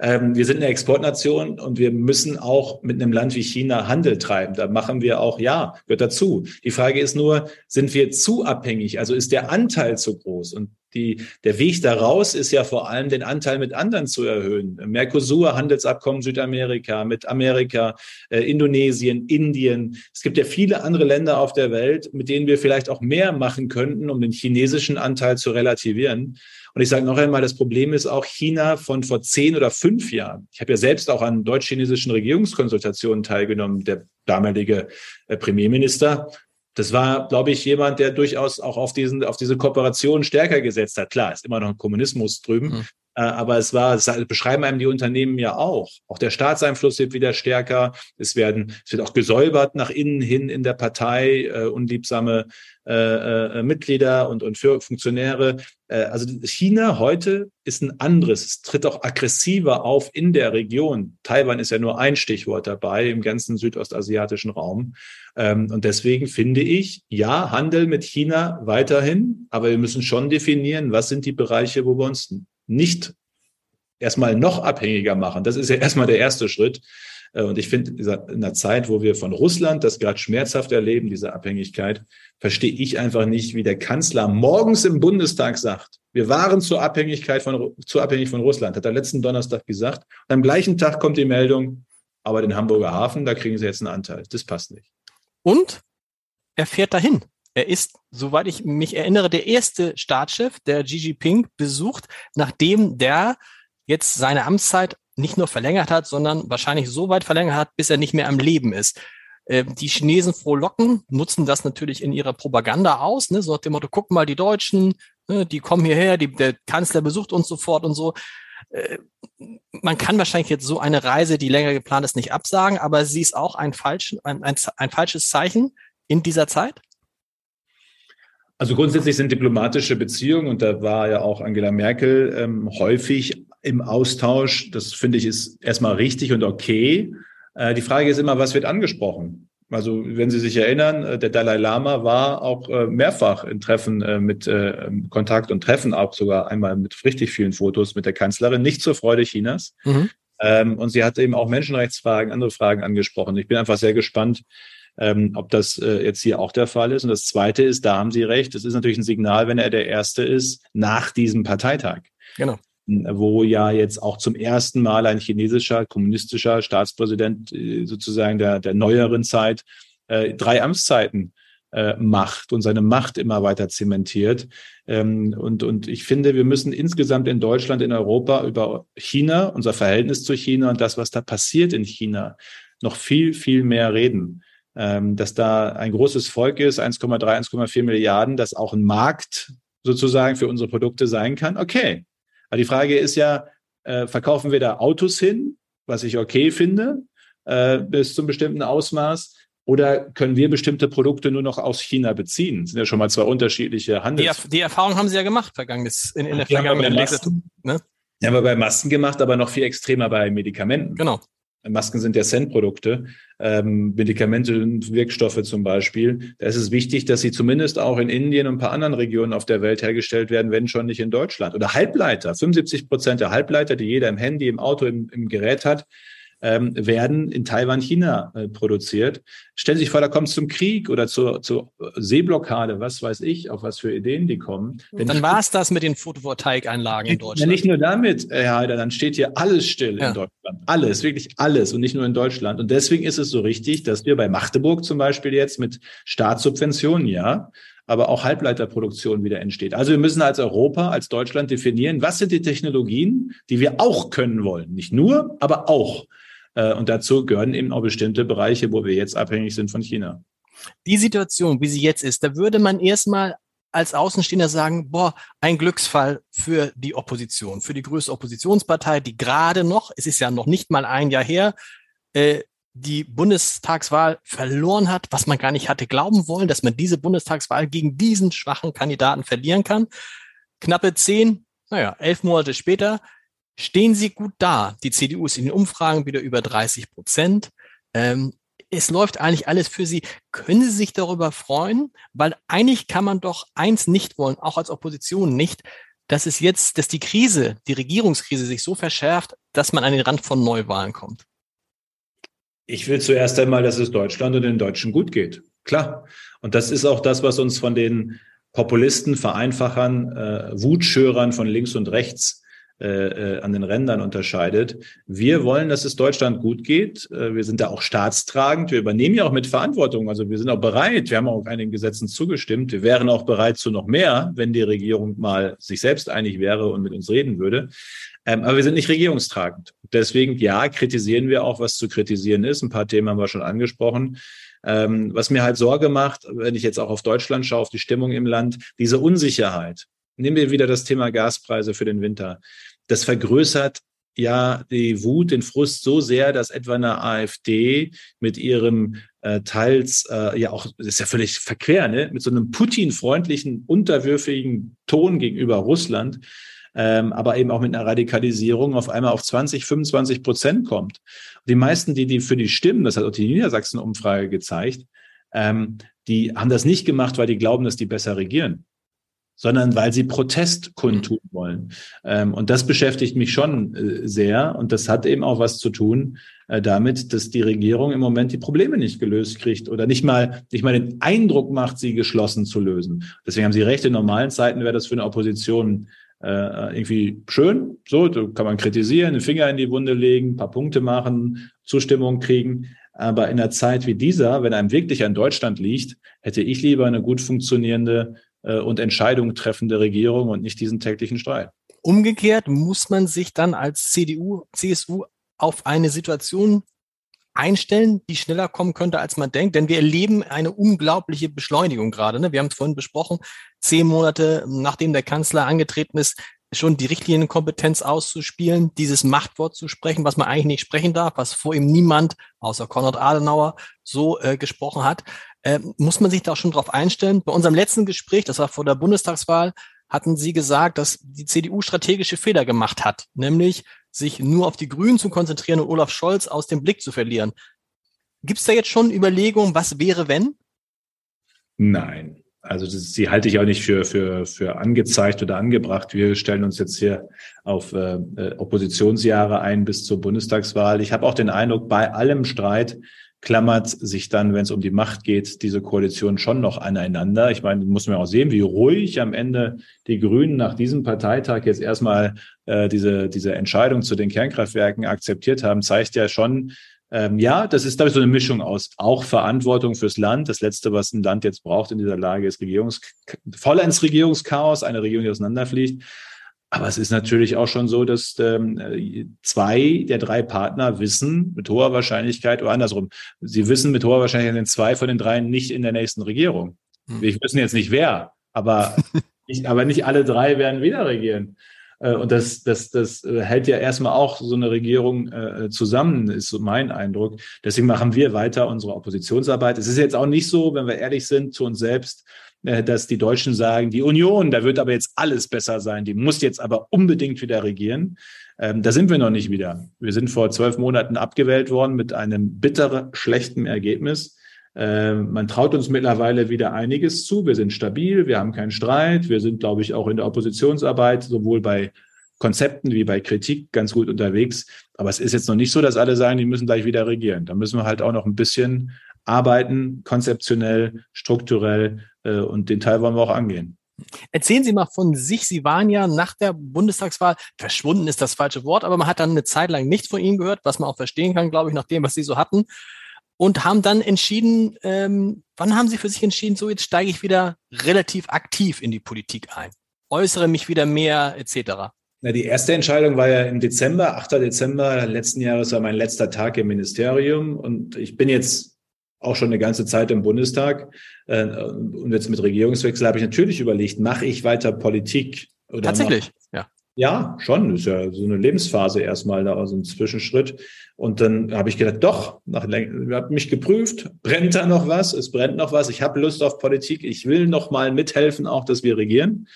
Ähm, wir sind eine Exportnation und wir müssen auch mit einem Land wie China Handel treiben. Da machen wir auch, ja, gehört dazu. Die Frage ist nur, sind wir zu abhängig? Also ist der Anteil zu groß? Und die, der Weg daraus ist ja vor allem, den Anteil mit anderen zu erhöhen. Mercosur, Handelsabkommen Südamerika, mit Amerika, äh, Indonesien, Indien. Es gibt ja viele andere Länder auf der Welt, mit denen wir vielleicht auch mehr machen könnten, um den chinesischen Anteil zu relativieren. Und ich sage noch einmal, das Problem ist auch China von vor zehn oder fünf Jahren. Ich habe ja selbst auch an deutsch-chinesischen Regierungskonsultationen teilgenommen. Der damalige äh, Premierminister das war, glaube ich, jemand, der durchaus auch auf diesen, auf diese Kooperation stärker gesetzt hat. Klar, ist immer noch ein Kommunismus drüben, mhm. Äh, aber es war, es beschreiben einem die Unternehmen ja auch. Auch der Staatseinfluss wird wieder stärker. Es werden, es wird auch gesäubert nach innen hin in der Partei, äh, unliebsame äh, äh, Mitglieder und, und für Funktionäre. Äh, also China heute ist ein anderes. Es tritt auch aggressiver auf in der Region. Taiwan ist ja nur ein Stichwort dabei im ganzen südostasiatischen Raum. Ähm, und deswegen finde ich, ja, Handel mit China weiterhin, aber wir müssen schon definieren, was sind die Bereiche, wo wir uns nicht erstmal noch abhängiger machen. Das ist ja erstmal der erste Schritt. Äh, und ich finde, in einer Zeit, wo wir von Russland das gerade schmerzhaft erleben, diese Abhängigkeit, verstehe ich einfach nicht, wie der Kanzler morgens im Bundestag sagt, wir waren zur Abhängigkeit von, zu abhängig von Russland, hat er letzten Donnerstag gesagt. Und am gleichen Tag kommt die Meldung, aber den Hamburger Hafen, da kriegen sie jetzt einen Anteil. Das passt nicht. Und er fährt dahin. Er ist, soweit ich mich erinnere, der erste Staatschef, der Xi Jinping besucht, nachdem der jetzt seine Amtszeit nicht nur verlängert hat, sondern wahrscheinlich so weit verlängert hat, bis er nicht mehr am Leben ist. Ähm, die Chinesen frohlocken, nutzen das natürlich in ihrer Propaganda aus, ne? so nach dem Motto, guck mal, die Deutschen, ne, die kommen hierher, die, der Kanzler besucht uns sofort und so. Äh, man kann wahrscheinlich jetzt so eine Reise, die länger geplant ist, nicht absagen, aber sie ist auch ein, falsch, ein, ein, ein falsches Zeichen in dieser Zeit? Also grundsätzlich sind diplomatische Beziehungen, und da war ja auch Angela Merkel ähm, häufig im Austausch. Das finde ich ist erstmal richtig und okay. Äh, die Frage ist immer, was wird angesprochen? Also wenn Sie sich erinnern, äh, der Dalai Lama war auch äh, mehrfach in Treffen äh, mit äh, Kontakt und Treffen, auch sogar einmal mit richtig vielen Fotos mit der Kanzlerin, nicht zur Freude Chinas. Mhm. Ähm, und sie hat eben auch Menschenrechtsfragen, andere Fragen angesprochen. Ich bin einfach sehr gespannt, ähm, ob das äh, jetzt hier auch der Fall ist. Und das Zweite ist, da haben Sie recht, es ist natürlich ein Signal, wenn er der Erste ist, nach diesem Parteitag. Genau wo ja jetzt auch zum ersten Mal ein chinesischer kommunistischer Staatspräsident äh, sozusagen der, der neueren Zeit äh, drei Amtszeiten äh, macht und seine Macht immer weiter zementiert. Ähm, und, und ich finde, wir müssen insgesamt in Deutschland, in Europa über China, unser Verhältnis zu China und das, was da passiert in China, noch viel, viel mehr reden ähm, dass da ein großes Volk ist, 1,3, 1,4 Milliarden, das auch ein Markt sozusagen für unsere Produkte sein kann. Okay. Aber die Frage ist ja, äh, verkaufen wir da Autos hin, was ich okay finde, äh, bis zum bestimmten Ausmaß? Oder können wir bestimmte Produkte nur noch aus China beziehen? Das sind ja schon mal zwei unterschiedliche Handels. Die, die Erfahrung haben Sie ja gemacht, vergangenes, in, in der vergangenen Legislatur. Ne? Ja, aber bei Masken gemacht, aber noch viel extremer bei Medikamenten. Genau. Masken sind ja Cent-Produkte, ähm, Medikamente und Wirkstoffe zum Beispiel. Da ist es wichtig, dass sie zumindest auch in Indien und ein paar anderen Regionen auf der Welt hergestellt werden, wenn schon nicht in Deutschland. Oder Halbleiter. 75 Prozent der Halbleiter, die jeder im Handy, im Auto, im, im Gerät hat, ähm, werden in Taiwan, China äh, produziert. Stellen Sie sich vor, da kommt es zum Krieg oder zur, zur Seeblockade, was weiß ich, auf was für Ideen die kommen. Denn dann war es das mit den Photovoltaikanlagen in Deutschland. Ja, nicht nur damit, Herr Heider, dann steht hier alles still ja. in Deutschland. Alles, wirklich alles und nicht nur in Deutschland. Und deswegen ist es so richtig, dass wir bei Magdeburg zum Beispiel jetzt mit Staatssubventionen, ja, aber auch Halbleiterproduktion wieder entsteht. Also wir müssen als Europa, als Deutschland definieren, was sind die Technologien, die wir auch können wollen. Nicht nur, aber auch. Äh, und dazu gehören eben auch bestimmte Bereiche, wo wir jetzt abhängig sind von China. Die Situation, wie sie jetzt ist, da würde man erstmal als Außenstehender sagen, boah, ein Glücksfall für die Opposition, für die größte Oppositionspartei, die gerade noch, es ist ja noch nicht mal ein Jahr her, äh, die Bundestagswahl verloren hat, was man gar nicht hatte glauben wollen, dass man diese Bundestagswahl gegen diesen schwachen Kandidaten verlieren kann. Knappe zehn, naja, elf Monate später stehen sie gut da. Die CDU ist in den Umfragen wieder über 30 Prozent. Ähm, es läuft eigentlich alles für Sie. Können Sie sich darüber freuen? Weil eigentlich kann man doch eins nicht wollen, auch als Opposition nicht, dass es jetzt, dass die Krise, die Regierungskrise sich so verschärft, dass man an den Rand von Neuwahlen kommt. Ich will zuerst einmal, dass es Deutschland und den Deutschen gut geht. Klar. Und das ist auch das, was uns von den Populisten, Vereinfachern, äh, Wutschörern von links und rechts äh, äh, an den Rändern unterscheidet. Wir wollen, dass es Deutschland gut geht. Äh, wir sind da auch staatstragend. Wir übernehmen ja auch mit Verantwortung. Also wir sind auch bereit. Wir haben auch einigen Gesetzen zugestimmt. Wir wären auch bereit zu noch mehr, wenn die Regierung mal sich selbst einig wäre und mit uns reden würde. Ähm, aber wir sind nicht regierungstragend. Deswegen, ja, kritisieren wir auch, was zu kritisieren ist. Ein paar Themen haben wir schon angesprochen. Ähm, was mir halt Sorge macht, wenn ich jetzt auch auf Deutschland schaue, auf die Stimmung im Land, diese Unsicherheit. Nehmen wir wieder das Thema Gaspreise für den Winter das vergrößert ja die Wut, den Frust so sehr, dass etwa eine AfD mit ihrem äh, teils äh, ja auch, das ist ja völlig verquer, ne? mit so einem Putin-freundlichen, unterwürfigen Ton gegenüber Russland, ähm, aber eben auch mit einer Radikalisierung auf einmal auf 20, 25 Prozent kommt. Die meisten, die, die für die stimmen, das hat auch die Niedersachsen-Umfrage gezeigt, ähm, die haben das nicht gemacht, weil die glauben, dass die besser regieren sondern weil sie Protest kundtun mhm. wollen. Ähm, und das beschäftigt mich schon äh, sehr. Und das hat eben auch was zu tun äh, damit, dass die Regierung im Moment die Probleme nicht gelöst kriegt oder nicht mal, nicht mal den Eindruck macht, sie geschlossen zu lösen. Deswegen haben Sie recht, in normalen Zeiten wäre das für eine Opposition äh, irgendwie schön. So, da kann man kritisieren, den Finger in die Wunde legen, ein paar Punkte machen, Zustimmung kriegen. Aber in einer Zeit wie dieser, wenn einem wirklich an Deutschland liegt, hätte ich lieber eine gut funktionierende und Entscheidungen treffende Regierung und nicht diesen täglichen Streit. Umgekehrt muss man sich dann als CDU, CSU auf eine Situation einstellen, die schneller kommen könnte, als man denkt. Denn wir erleben eine unglaubliche Beschleunigung gerade. Ne? Wir haben es vorhin besprochen, zehn Monate nachdem der Kanzler angetreten ist, schon die Richtlinienkompetenz auszuspielen, dieses Machtwort zu sprechen, was man eigentlich nicht sprechen darf, was vor ihm niemand, außer Konrad Adenauer, so äh, gesprochen hat. Äh, muss man sich da schon drauf einstellen? Bei unserem letzten Gespräch, das war vor der Bundestagswahl, hatten Sie gesagt, dass die CDU strategische Fehler gemacht hat, nämlich sich nur auf die Grünen zu konzentrieren und Olaf Scholz aus dem Blick zu verlieren. Gibt es da jetzt schon Überlegungen, was wäre, wenn? Nein. Also das, die halte ich auch nicht für, für, für angezeigt oder angebracht. Wir stellen uns jetzt hier auf äh, äh Oppositionsjahre ein bis zur Bundestagswahl. Ich habe auch den Eindruck, bei allem Streit klammert sich dann, wenn es um die Macht geht, diese Koalition schon noch aneinander. Ich meine, muss man auch sehen, wie ruhig am Ende die Grünen nach diesem Parteitag jetzt erstmal äh, diese, diese Entscheidung zu den Kernkraftwerken akzeptiert haben, zeigt ja schon, ähm, ja, das ist, glaube ich, so eine Mischung aus auch Verantwortung fürs Land. Das Letzte, was ein Land jetzt braucht in dieser Lage, ist Regierungs vollends Regierungschaos, eine Regierung, die auseinanderfliegt. Aber es ist natürlich auch schon so, dass ähm, zwei der drei Partner wissen mit hoher Wahrscheinlichkeit oder andersrum, sie wissen mit hoher Wahrscheinlichkeit, sind zwei von den dreien nicht in der nächsten Regierung. Hm. Wir wissen jetzt nicht wer, aber, nicht, aber nicht alle drei werden wieder regieren. Äh, und das, das, das äh, hält ja erstmal auch so eine Regierung äh, zusammen, ist so mein Eindruck. Deswegen machen wir weiter unsere Oppositionsarbeit. Es ist jetzt auch nicht so, wenn wir ehrlich sind zu uns selbst, dass die Deutschen sagen, die Union, da wird aber jetzt alles besser sein, die muss jetzt aber unbedingt wieder regieren. Ähm, da sind wir noch nicht wieder. Wir sind vor zwölf Monaten abgewählt worden mit einem bitteren, schlechten Ergebnis. Ähm, man traut uns mittlerweile wieder einiges zu. Wir sind stabil, wir haben keinen Streit. Wir sind, glaube ich, auch in der Oppositionsarbeit, sowohl bei Konzepten wie bei Kritik ganz gut unterwegs. Aber es ist jetzt noch nicht so, dass alle sagen, die müssen gleich wieder regieren. Da müssen wir halt auch noch ein bisschen arbeiten, konzeptionell, strukturell äh, und den Teil wollen wir auch angehen. Erzählen Sie mal von sich. Sie waren ja nach der Bundestagswahl, verschwunden ist das falsche Wort, aber man hat dann eine Zeit lang nichts von Ihnen gehört, was man auch verstehen kann, glaube ich, nach dem, was Sie so hatten. Und haben dann entschieden, ähm, wann haben Sie für sich entschieden, so jetzt steige ich wieder relativ aktiv in die Politik ein, äußere mich wieder mehr etc. Na, die erste Entscheidung war ja im Dezember, 8. Dezember letzten Jahres war mein letzter Tag im Ministerium und ich bin jetzt auch schon eine ganze Zeit im Bundestag. Äh, und jetzt mit Regierungswechsel habe ich natürlich überlegt, mache ich weiter Politik? Oder Tatsächlich, ja. Schon. Das ist ja so eine Lebensphase erstmal, da so ein Zwischenschritt. Und dann habe ich gedacht, doch, nach habe mich geprüft, brennt da noch was? Es brennt noch was. Ich habe Lust auf Politik. Ich will noch mal mithelfen, auch dass wir regieren.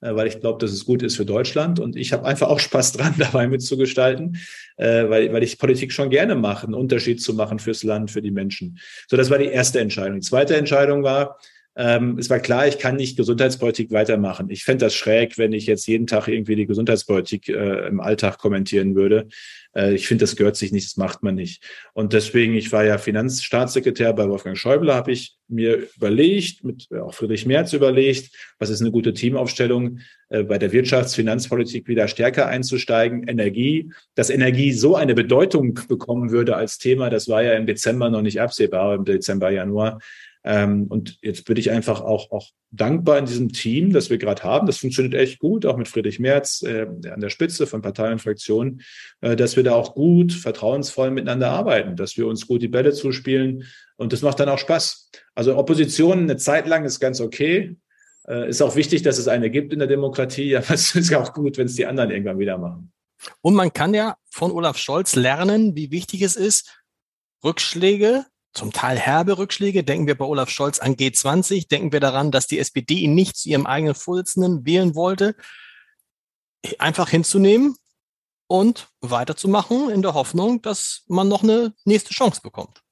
äh, weil ich glaube, dass es gut ist für Deutschland. Und ich habe einfach auch Spaß dran, dabei mitzugestalten, äh, weil, weil ich Politik schon gerne mache, einen Unterschied zu machen fürs Land, für die Menschen. So, das war die erste Entscheidung. Die zweite Entscheidung war, ähm, es war klar, ich kann nicht Gesundheitspolitik weitermachen. Ich fände das schräg, wenn ich jetzt jeden Tag irgendwie die Gesundheitspolitik äh, im Alltag kommentieren würde. Äh, ich finde, das gehört sich nicht, das macht man nicht. Und deswegen, ich war ja Finanzstaatssekretär bei Wolfgang Schäuble, habe ich mir überlegt, mit äh, auch Friedrich Merz überlegt, was ist eine gute Teamaufstellung, äh, bei der Wirtschaftsfinanzpolitik wieder stärker einzusteigen. Energie, dass Energie so eine Bedeutung bekommen würde als Thema, das war ja im Dezember noch nicht absehbar, im Dezember, Januar. Ähm, und jetzt bin ich einfach auch, auch dankbar in diesem Team, das wir gerade haben. Das funktioniert echt gut, auch mit Friedrich Merz äh, an der Spitze von Parteien und Fraktionen, äh, dass wir da auch gut, vertrauensvoll miteinander arbeiten, dass wir uns gut die Bälle zuspielen. Und das macht dann auch Spaß. Also Opposition eine Zeit lang ist ganz okay. Äh, ist auch wichtig, dass es eine gibt in der Demokratie, aber es ist auch gut, wenn es die anderen irgendwann wieder machen. Und man kann ja von Olaf Scholz lernen, wie wichtig es ist, Rückschläge zum Teil herbe Rückschläge. Denken wir bei Olaf Scholz an G20. Denken wir daran, dass die SPD ihn nicht zu ihrem eigenen Vorsitzenden wählen wollte. Einfach hinzunehmen und weiterzumachen in der Hoffnung, dass man noch eine nächste Chance bekommt.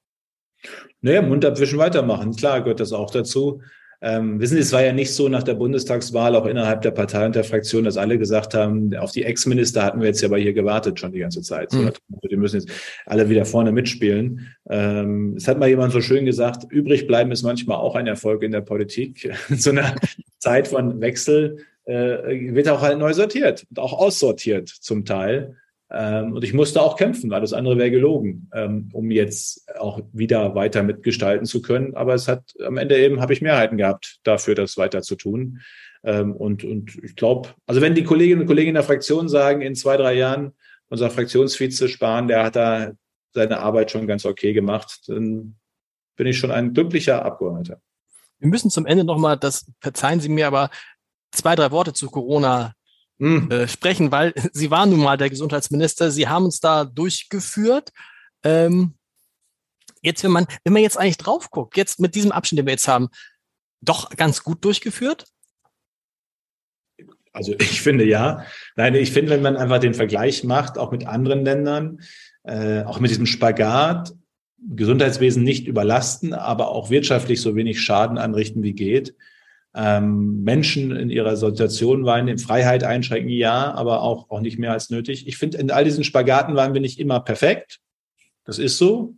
Naja, Mund abwischen weitermachen. Klar gehört das auch dazu. Ähm, wissen Sie, es war ja nicht so nach der Bundestagswahl, auch innerhalb der Partei und der Fraktion, dass alle gesagt haben, auf die Ex-Minister hatten wir jetzt ja aber hier gewartet schon die ganze Zeit. Mhm. die müssen jetzt alle wieder vorne mitspielen. Ähm, es hat mal jemand so schön gesagt, übrig bleiben ist manchmal auch ein Erfolg in der Politik. In so einer Zeit von Wechsel äh, wird auch halt neu sortiert und auch aussortiert zum Teil. Ähm, und ich musste auch kämpfen, alles andere wäre gelogen, ähm, um jetzt auch wieder weiter mitgestalten zu können. Aber es hat am Ende eben habe ich Mehrheiten gehabt dafür, das weiter zu tun. Ähm, und, und ich glaube, also wenn die Kolleginnen und Kollegen in der Fraktion sagen, in zwei, drei Jahren unser Fraktionsvize Spahn, der hat da seine Arbeit schon ganz okay gemacht, dann bin ich schon ein glücklicher Abgeordneter. Wir müssen zum Ende nochmal, das verzeihen Sie mir, aber zwei, drei Worte zu Corona hm. äh, sprechen, weil Sie waren nun mal der Gesundheitsminister. Sie haben uns da durchgeführt. Ähm, jetzt, wenn man, wenn man jetzt eigentlich drauf guckt, jetzt mit diesem Abschnitt, den wir jetzt haben, doch ganz gut durchgeführt? Also ich finde ja. Nein, ich finde, wenn man einfach den Vergleich macht, auch mit anderen Ländern, äh, auch mit diesem Spagat, Gesundheitswesen nicht überlasten, aber auch wirtschaftlich so wenig Schaden anrichten wie geht, ähm, Menschen in ihrer Situation waren, in Freiheit einschränken, ja, aber auch, auch nicht mehr als nötig. Ich finde, in all diesen Spagaten waren wir nicht immer perfekt. Das ist so.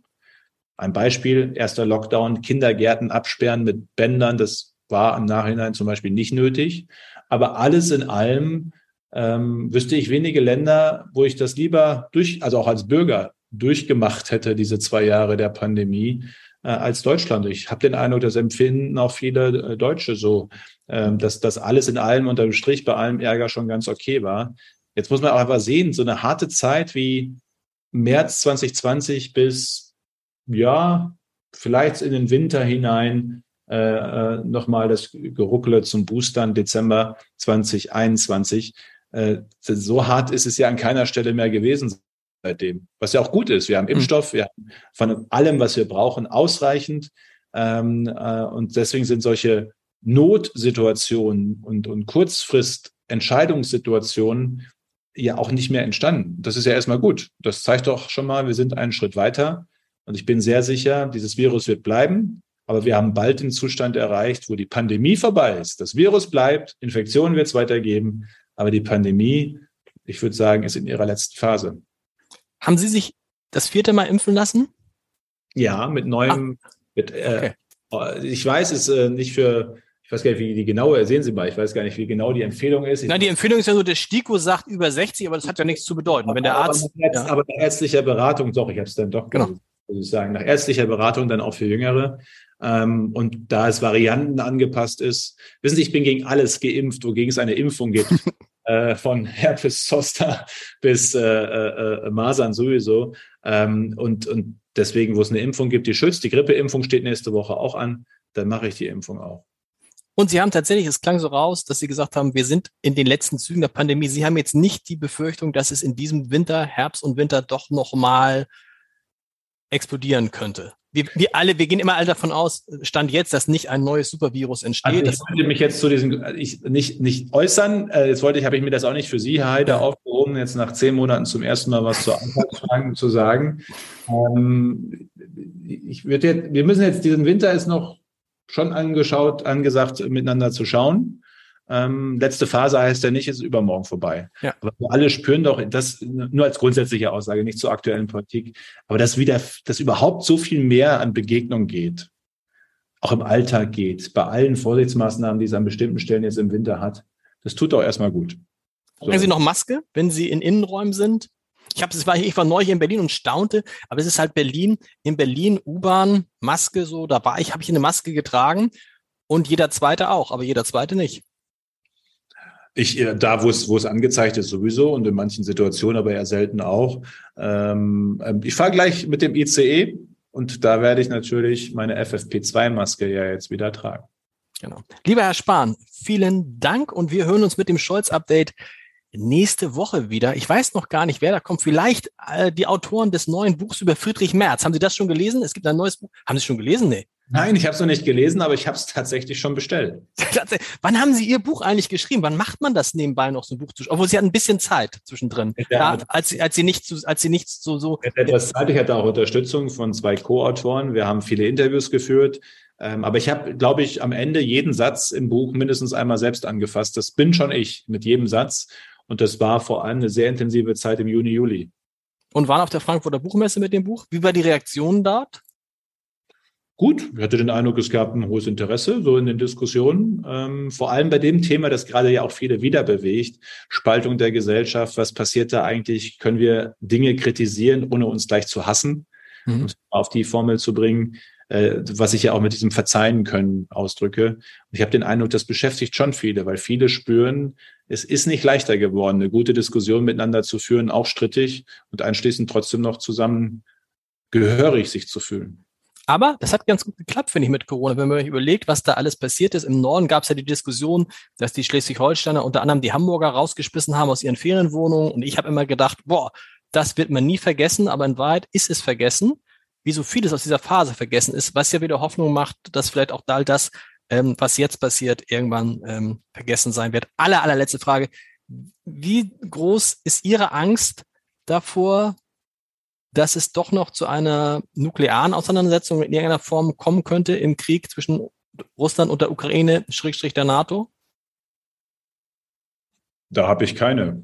Ein Beispiel, erster Lockdown, Kindergärten absperren mit Bändern, das war im Nachhinein zum Beispiel nicht nötig. Aber alles in allem ähm, wüsste ich wenige Länder, wo ich das lieber durch, also auch als Bürger durchgemacht hätte, diese zwei Jahre der Pandemie, äh, als Deutschland. Ich habe den Eindruck, das empfinden auch viele äh, Deutsche so, äh, dass das alles in allem unter dem Strich bei allem Ärger schon ganz okay war. Jetzt muss man auch einfach sehen, so eine harte Zeit wie März 2020 bis, ja, vielleicht in den Winter hinein äh, äh nochmal das Geruckle zum Boostern Dezember 2021. Äh, so hart ist es ja an keiner Stelle mehr gewesen seitdem. Was ja auch gut ist. Wir haben mhm. Impfstoff, wir haben von allem, was wir brauchen, ausreichend. Ähm, äh, und deswegen sind solche Notsituationen und, und Kurzfrist Entscheidungssituationen ja auch nicht mehr entstanden. Das ist ja erstmal gut. Das zeigt doch schon mal, wir sind einen Schritt weiter. Und ich bin sehr sicher, dieses Virus wird bleiben. Aber wir haben bald den Zustand erreicht, wo die Pandemie vorbei ist. Das Virus bleibt, Infektionen wird es weitergeben. Aber die Pandemie, ich würde sagen, ist in ihrer letzten Phase. Haben Sie sich das vierte Mal impfen lassen? Ja, mit neuem, ah. mit, äh, okay. ich weiß es äh, nicht für, ich weiß gar nicht, wie die genaue, sehen Sie mal, ich weiß gar nicht, wie genau die Empfehlung ist. Ich Nein, die Empfehlung ist ja so, der STIKO sagt über 60, aber das hat ja nichts zu bedeuten. Aber, Wenn der Arzt. Aber, ja. aber nach ärztlicher Beratung, doch, ich habe es dann doch, genau. muss ich sagen, nach ärztlicher Beratung dann auch für Jüngere. Ähm, und da es Varianten angepasst ist, wissen Sie, ich bin gegen alles geimpft, wogegen es eine Impfung gibt. äh, von Herpes Zoster bis äh, äh, äh, Masern sowieso. Ähm, und, und deswegen, wo es eine Impfung gibt, die schützt, die Grippeimpfung steht nächste Woche auch an, dann mache ich die Impfung auch. Und Sie haben tatsächlich, es klang so raus, dass Sie gesagt haben, wir sind in den letzten Zügen der Pandemie. Sie haben jetzt nicht die Befürchtung, dass es in diesem Winter, Herbst und Winter doch nochmal explodieren könnte? Wir, wir alle, wir gehen immer alle davon aus, stand jetzt, dass nicht ein neues Supervirus entsteht. Also ich wollte mich jetzt zu diesem ich, nicht, nicht äußern. Äh, jetzt wollte ich, habe ich mir das auch nicht für Sie, Herr Heider, aufgehoben, jetzt nach zehn Monaten zum ersten Mal was zu Anfangsfragen zu sagen. Ähm, ich würde jetzt, wir müssen jetzt, diesen Winter ist noch schon angeschaut, angesagt, miteinander zu schauen. Ähm, letzte Phase heißt ja nicht, ist übermorgen vorbei. Ja. Aber wir alle spüren doch, das nur als grundsätzliche Aussage, nicht zur aktuellen Politik, aber dass wieder, dass überhaupt so viel mehr an Begegnung geht, auch im Alltag geht, bei allen Vorsichtsmaßnahmen, die es an bestimmten Stellen jetzt im Winter hat, das tut doch erstmal gut. So. Tragen Sie noch Maske, wenn Sie in Innenräumen sind? Ich habe, war, ich war neu hier in Berlin und staunte, aber es ist halt Berlin, in Berlin U-Bahn, Maske so, da war ich, habe ich eine Maske getragen und jeder Zweite auch, aber jeder Zweite nicht. Ich, äh, da, wo es, wo es angezeigt ist, sowieso und in manchen Situationen, aber eher selten auch. Ähm, ähm ich fahre gleich mit dem ICE und da werde ich natürlich meine FFP2-Maske ja jetzt wieder tragen. Genau. Lieber Herr Spahn, vielen Dank und wir hören uns mit dem Scholz-Update nächste Woche wieder. Ich weiß noch gar nicht, wer da kommt. Vielleicht äh, die Autoren des neuen Buchs über Friedrich Merz. Haben Sie das schon gelesen? Es gibt ein neues Buch. Haben Sie schon gelesen? Nee. Nein, ich habe es noch nicht gelesen, aber ich habe es tatsächlich schon bestellt. Wann haben Sie Ihr Buch eigentlich geschrieben? Wann macht man das nebenbei noch so ein Buch zu Obwohl Sie hatten ein bisschen Zeit zwischendrin. Ja, als, als Sie nicht, zu, als Sie nicht so so. Etwas Zeit. Ich hatte auch Unterstützung von zwei Co-Autoren. Wir haben viele Interviews geführt. Ähm, aber ich habe, glaube ich, am Ende jeden Satz im Buch mindestens einmal selbst angefasst. Das bin schon ich mit jedem Satz. Und das war vor allem eine sehr intensive Zeit im Juni, Juli. Und waren auf der Frankfurter Buchmesse mit dem Buch. Wie war die Reaktion dort? Gut. Ich hatte den Eindruck, es gab ein hohes Interesse so in den Diskussionen. Ähm, vor allem bei dem Thema, das gerade ja auch viele wieder bewegt, Spaltung der Gesellschaft. Was passiert da eigentlich? Können wir Dinge kritisieren, ohne uns gleich zu hassen? Mhm. Um es auf die Formel zu bringen, äh, was ich ja auch mit diesem Verzeihen können ausdrücke. Und ich habe den Eindruck, das beschäftigt schon viele, weil viele spüren, es ist nicht leichter geworden, eine gute Diskussion miteinander zu führen, auch strittig und anschließend trotzdem noch zusammen gehörig sich zu fühlen. Aber das hat ganz gut geklappt, finde ich, mit Corona. Wenn man sich überlegt, was da alles passiert ist. Im Norden gab es ja die Diskussion, dass die Schleswig-Holsteiner unter anderem die Hamburger rausgeschmissen haben aus ihren Ferienwohnungen. Und ich habe immer gedacht, boah, das wird man nie vergessen. Aber in Wahrheit ist es vergessen, wie so vieles aus dieser Phase vergessen ist, was ja wieder Hoffnung macht, dass vielleicht auch all das, ähm, was jetzt passiert, irgendwann ähm, vergessen sein wird. Aller, allerletzte Frage. Wie groß ist Ihre Angst davor, dass es doch noch zu einer nuklearen Auseinandersetzung in irgendeiner Form kommen könnte im Krieg zwischen Russland und der Ukraine, Schrägstrich der NATO? Da habe ich keine.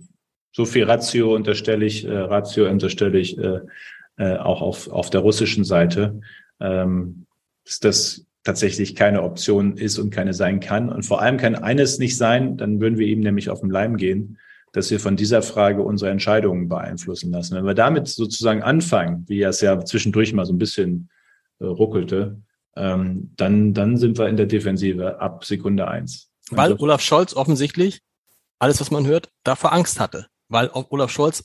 So viel Ratio unterstelle ich, äh, Ratio unterstelle ich äh, äh, auch auf, auf der russischen Seite, ähm, dass das tatsächlich keine Option ist und keine sein kann. Und vor allem kann eines nicht sein, dann würden wir ihm nämlich auf den Leim gehen dass wir von dieser Frage unsere Entscheidungen beeinflussen lassen. Wenn wir damit sozusagen anfangen, wie es ja zwischendurch mal so ein bisschen äh, ruckelte, ähm, dann, dann sind wir in der Defensive ab Sekunde eins. Weil also, Olaf Scholz offensichtlich, alles was man hört, davor Angst hatte. Weil Olaf Scholz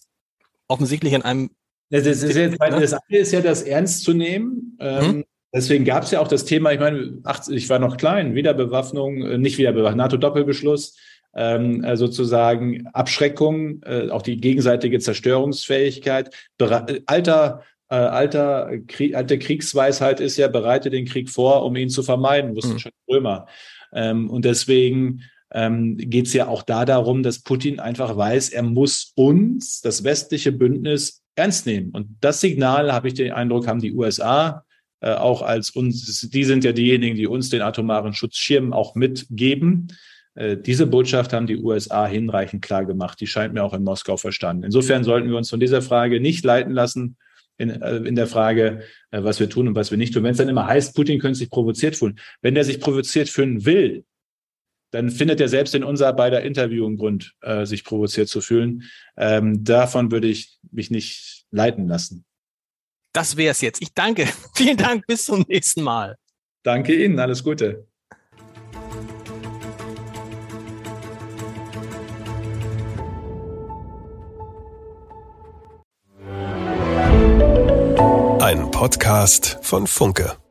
offensichtlich in einem das, ist jetzt, das eine ist ja das ernst zu nehmen. Ähm, hm? Deswegen gab es ja auch das Thema, ich meine, ich war noch klein, Wiederbewaffnung, äh, nicht Wiederbewaffnung, NATO-Doppelbeschluss, ähm, äh, sozusagen Abschreckung, äh, auch die gegenseitige Zerstörungsfähigkeit. Bere alter äh, alter Krieg, alte Kriegsweisheit ist ja, bereite den Krieg vor, um ihn zu vermeiden, wussten mhm. schon Römer. Ähm, und deswegen ähm, geht es ja auch da darum, dass Putin einfach weiß, er muss uns, das westliche Bündnis, ernst nehmen. Und das Signal, habe ich den Eindruck, haben die USA äh, auch als uns, die sind ja diejenigen, die uns den atomaren Schutzschirm auch mitgeben. Äh, diese Botschaft haben die USA hinreichend klar gemacht. Die scheint mir auch in Moskau verstanden. Insofern sollten wir uns von dieser Frage nicht leiten lassen in, äh, in der Frage, äh, was wir tun und was wir nicht tun. Wenn es dann immer heißt, Putin könnte sich provoziert fühlen. Wenn der sich provoziert fühlen will, dann findet er selbst in unser beider Interview einen Grund, sich provoziert zu fühlen. Ähm, davon würde ich mich nicht leiten lassen. Das wäre es jetzt. Ich danke. Vielen Dank. Bis zum nächsten Mal. Danke Ihnen. Alles Gute. Podcast von Funke.